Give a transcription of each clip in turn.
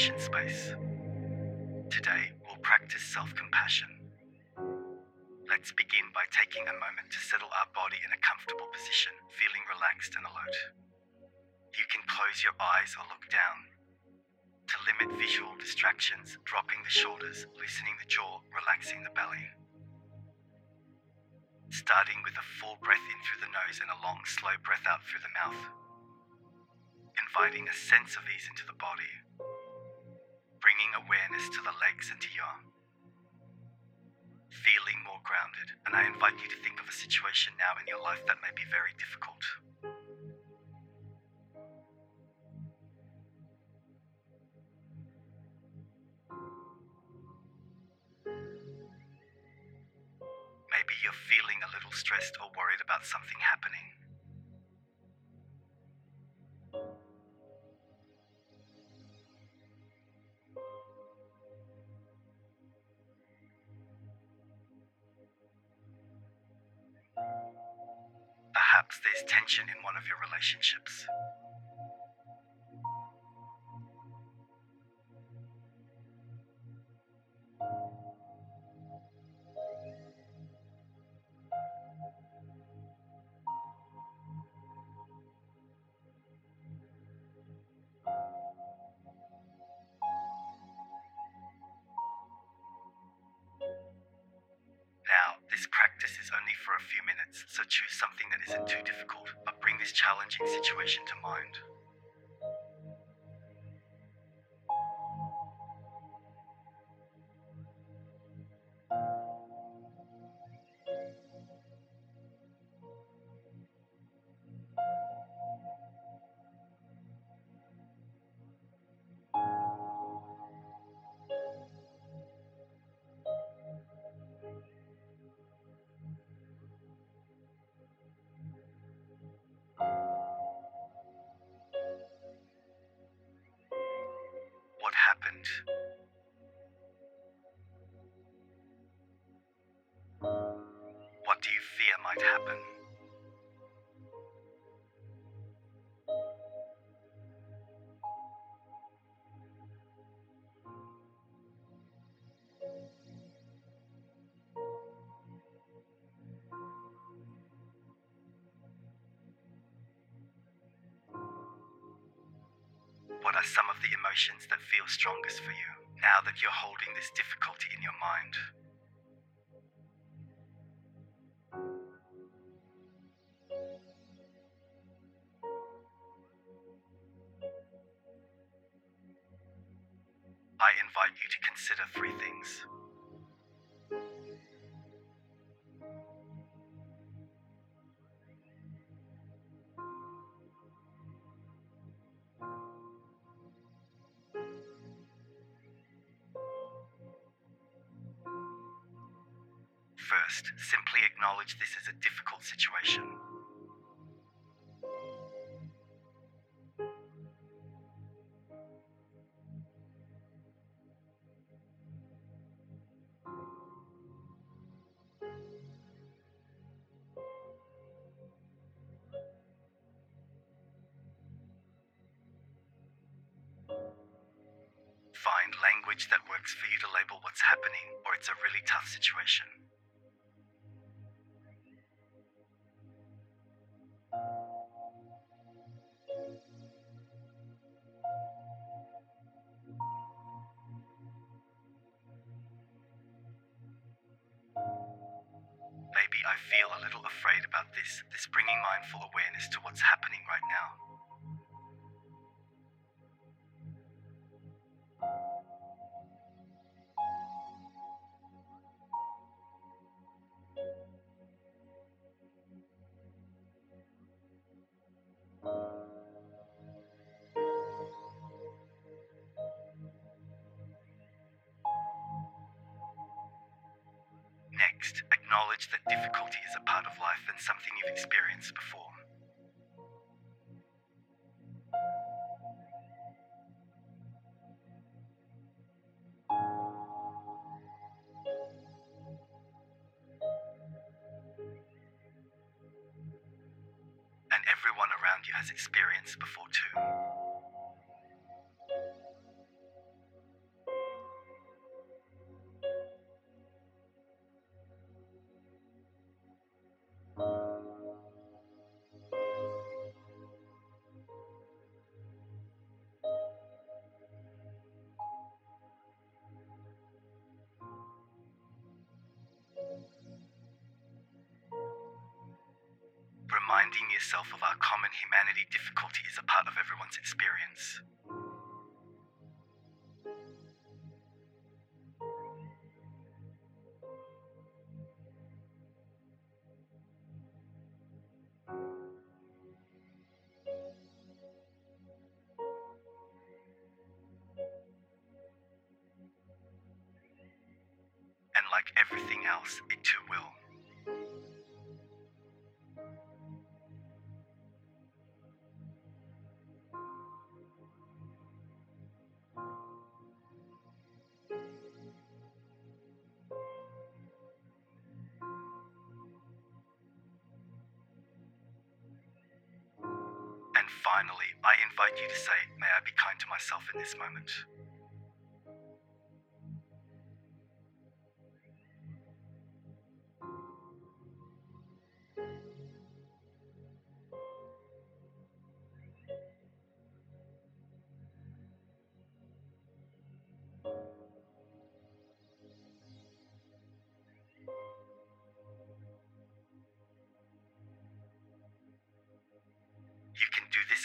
Meditation Space. Today we'll practice self compassion. Let's begin by taking a moment to settle our body in a comfortable position, feeling relaxed and alert. You can close your eyes or look down. To limit visual distractions, dropping the shoulders, loosening the jaw, relaxing the belly. Starting with a full breath in through the nose and a long, slow breath out through the mouth inviting a sense of ease into the body, bringing awareness to the legs and to your feeling more grounded. And I invite you to think of a situation now in your life that may be very difficult. Maybe you're feeling a little stressed or worried about something happening. There's tension in one of your relationships. So choose something that isn't too difficult, but bring this challenging situation to mind. What? What do you fear might happen? Are some of the emotions that feel strongest for you now that you're holding this difficulty in your mind? I invite you to consider three things. First, simply acknowledge this is a difficult situation. Find language that works for you to label what's happening, or it's a really tough situation. Afraid about this, this bringing mindful awareness to what's happening right now. That difficulty is a part of life and something you've experienced before. And everyone around you has experienced before too. Reminding yourself of our common humanity difficulty is a part of everyone's experience. And like everything else, it too will. Finally, I invite you to say, May I be kind to myself in this moment.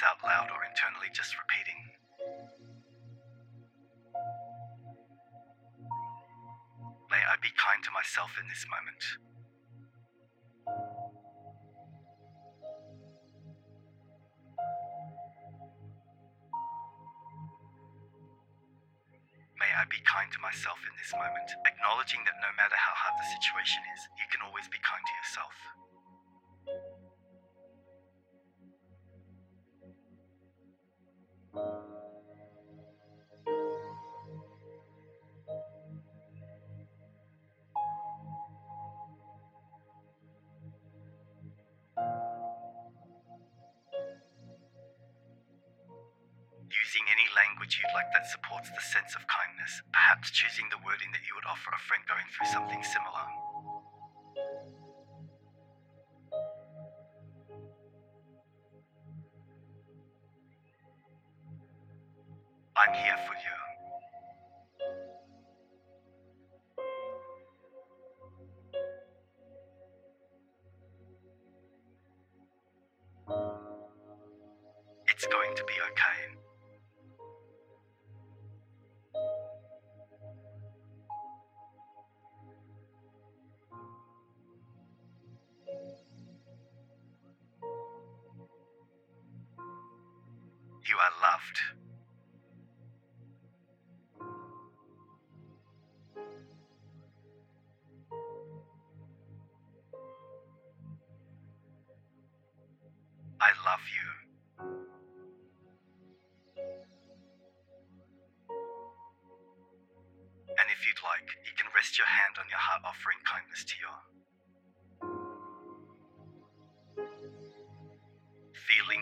Out loud or internally just repeating. May I be kind to myself in this moment. May I be kind to myself in this moment, acknowledging that no matter how hard the situation is, you can always be kind to yourself. Using any language you'd like that supports the sense of kindness, perhaps choosing the wording that you would offer a friend going through something similar. I'm here for you. It's going to be okay. You are loved.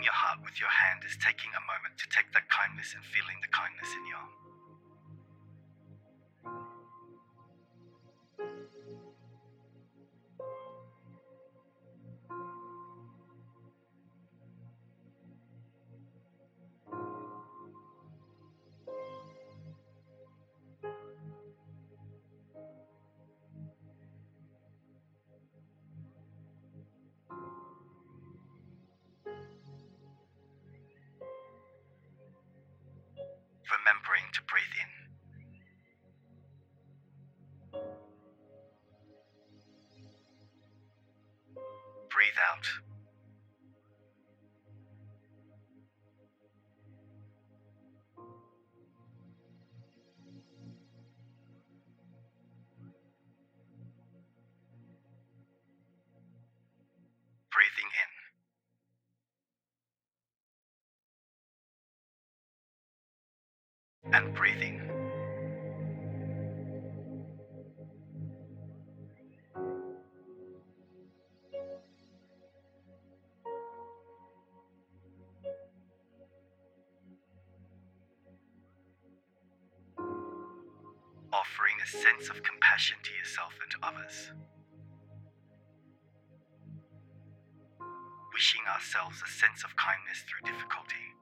Your heart with your hand is taking a moment to take that kindness and feeling the kindness in you. Remembering Breathe out. Breathing in. And breathing. Of compassion to yourself and to others. Wishing ourselves a sense of kindness through difficulty.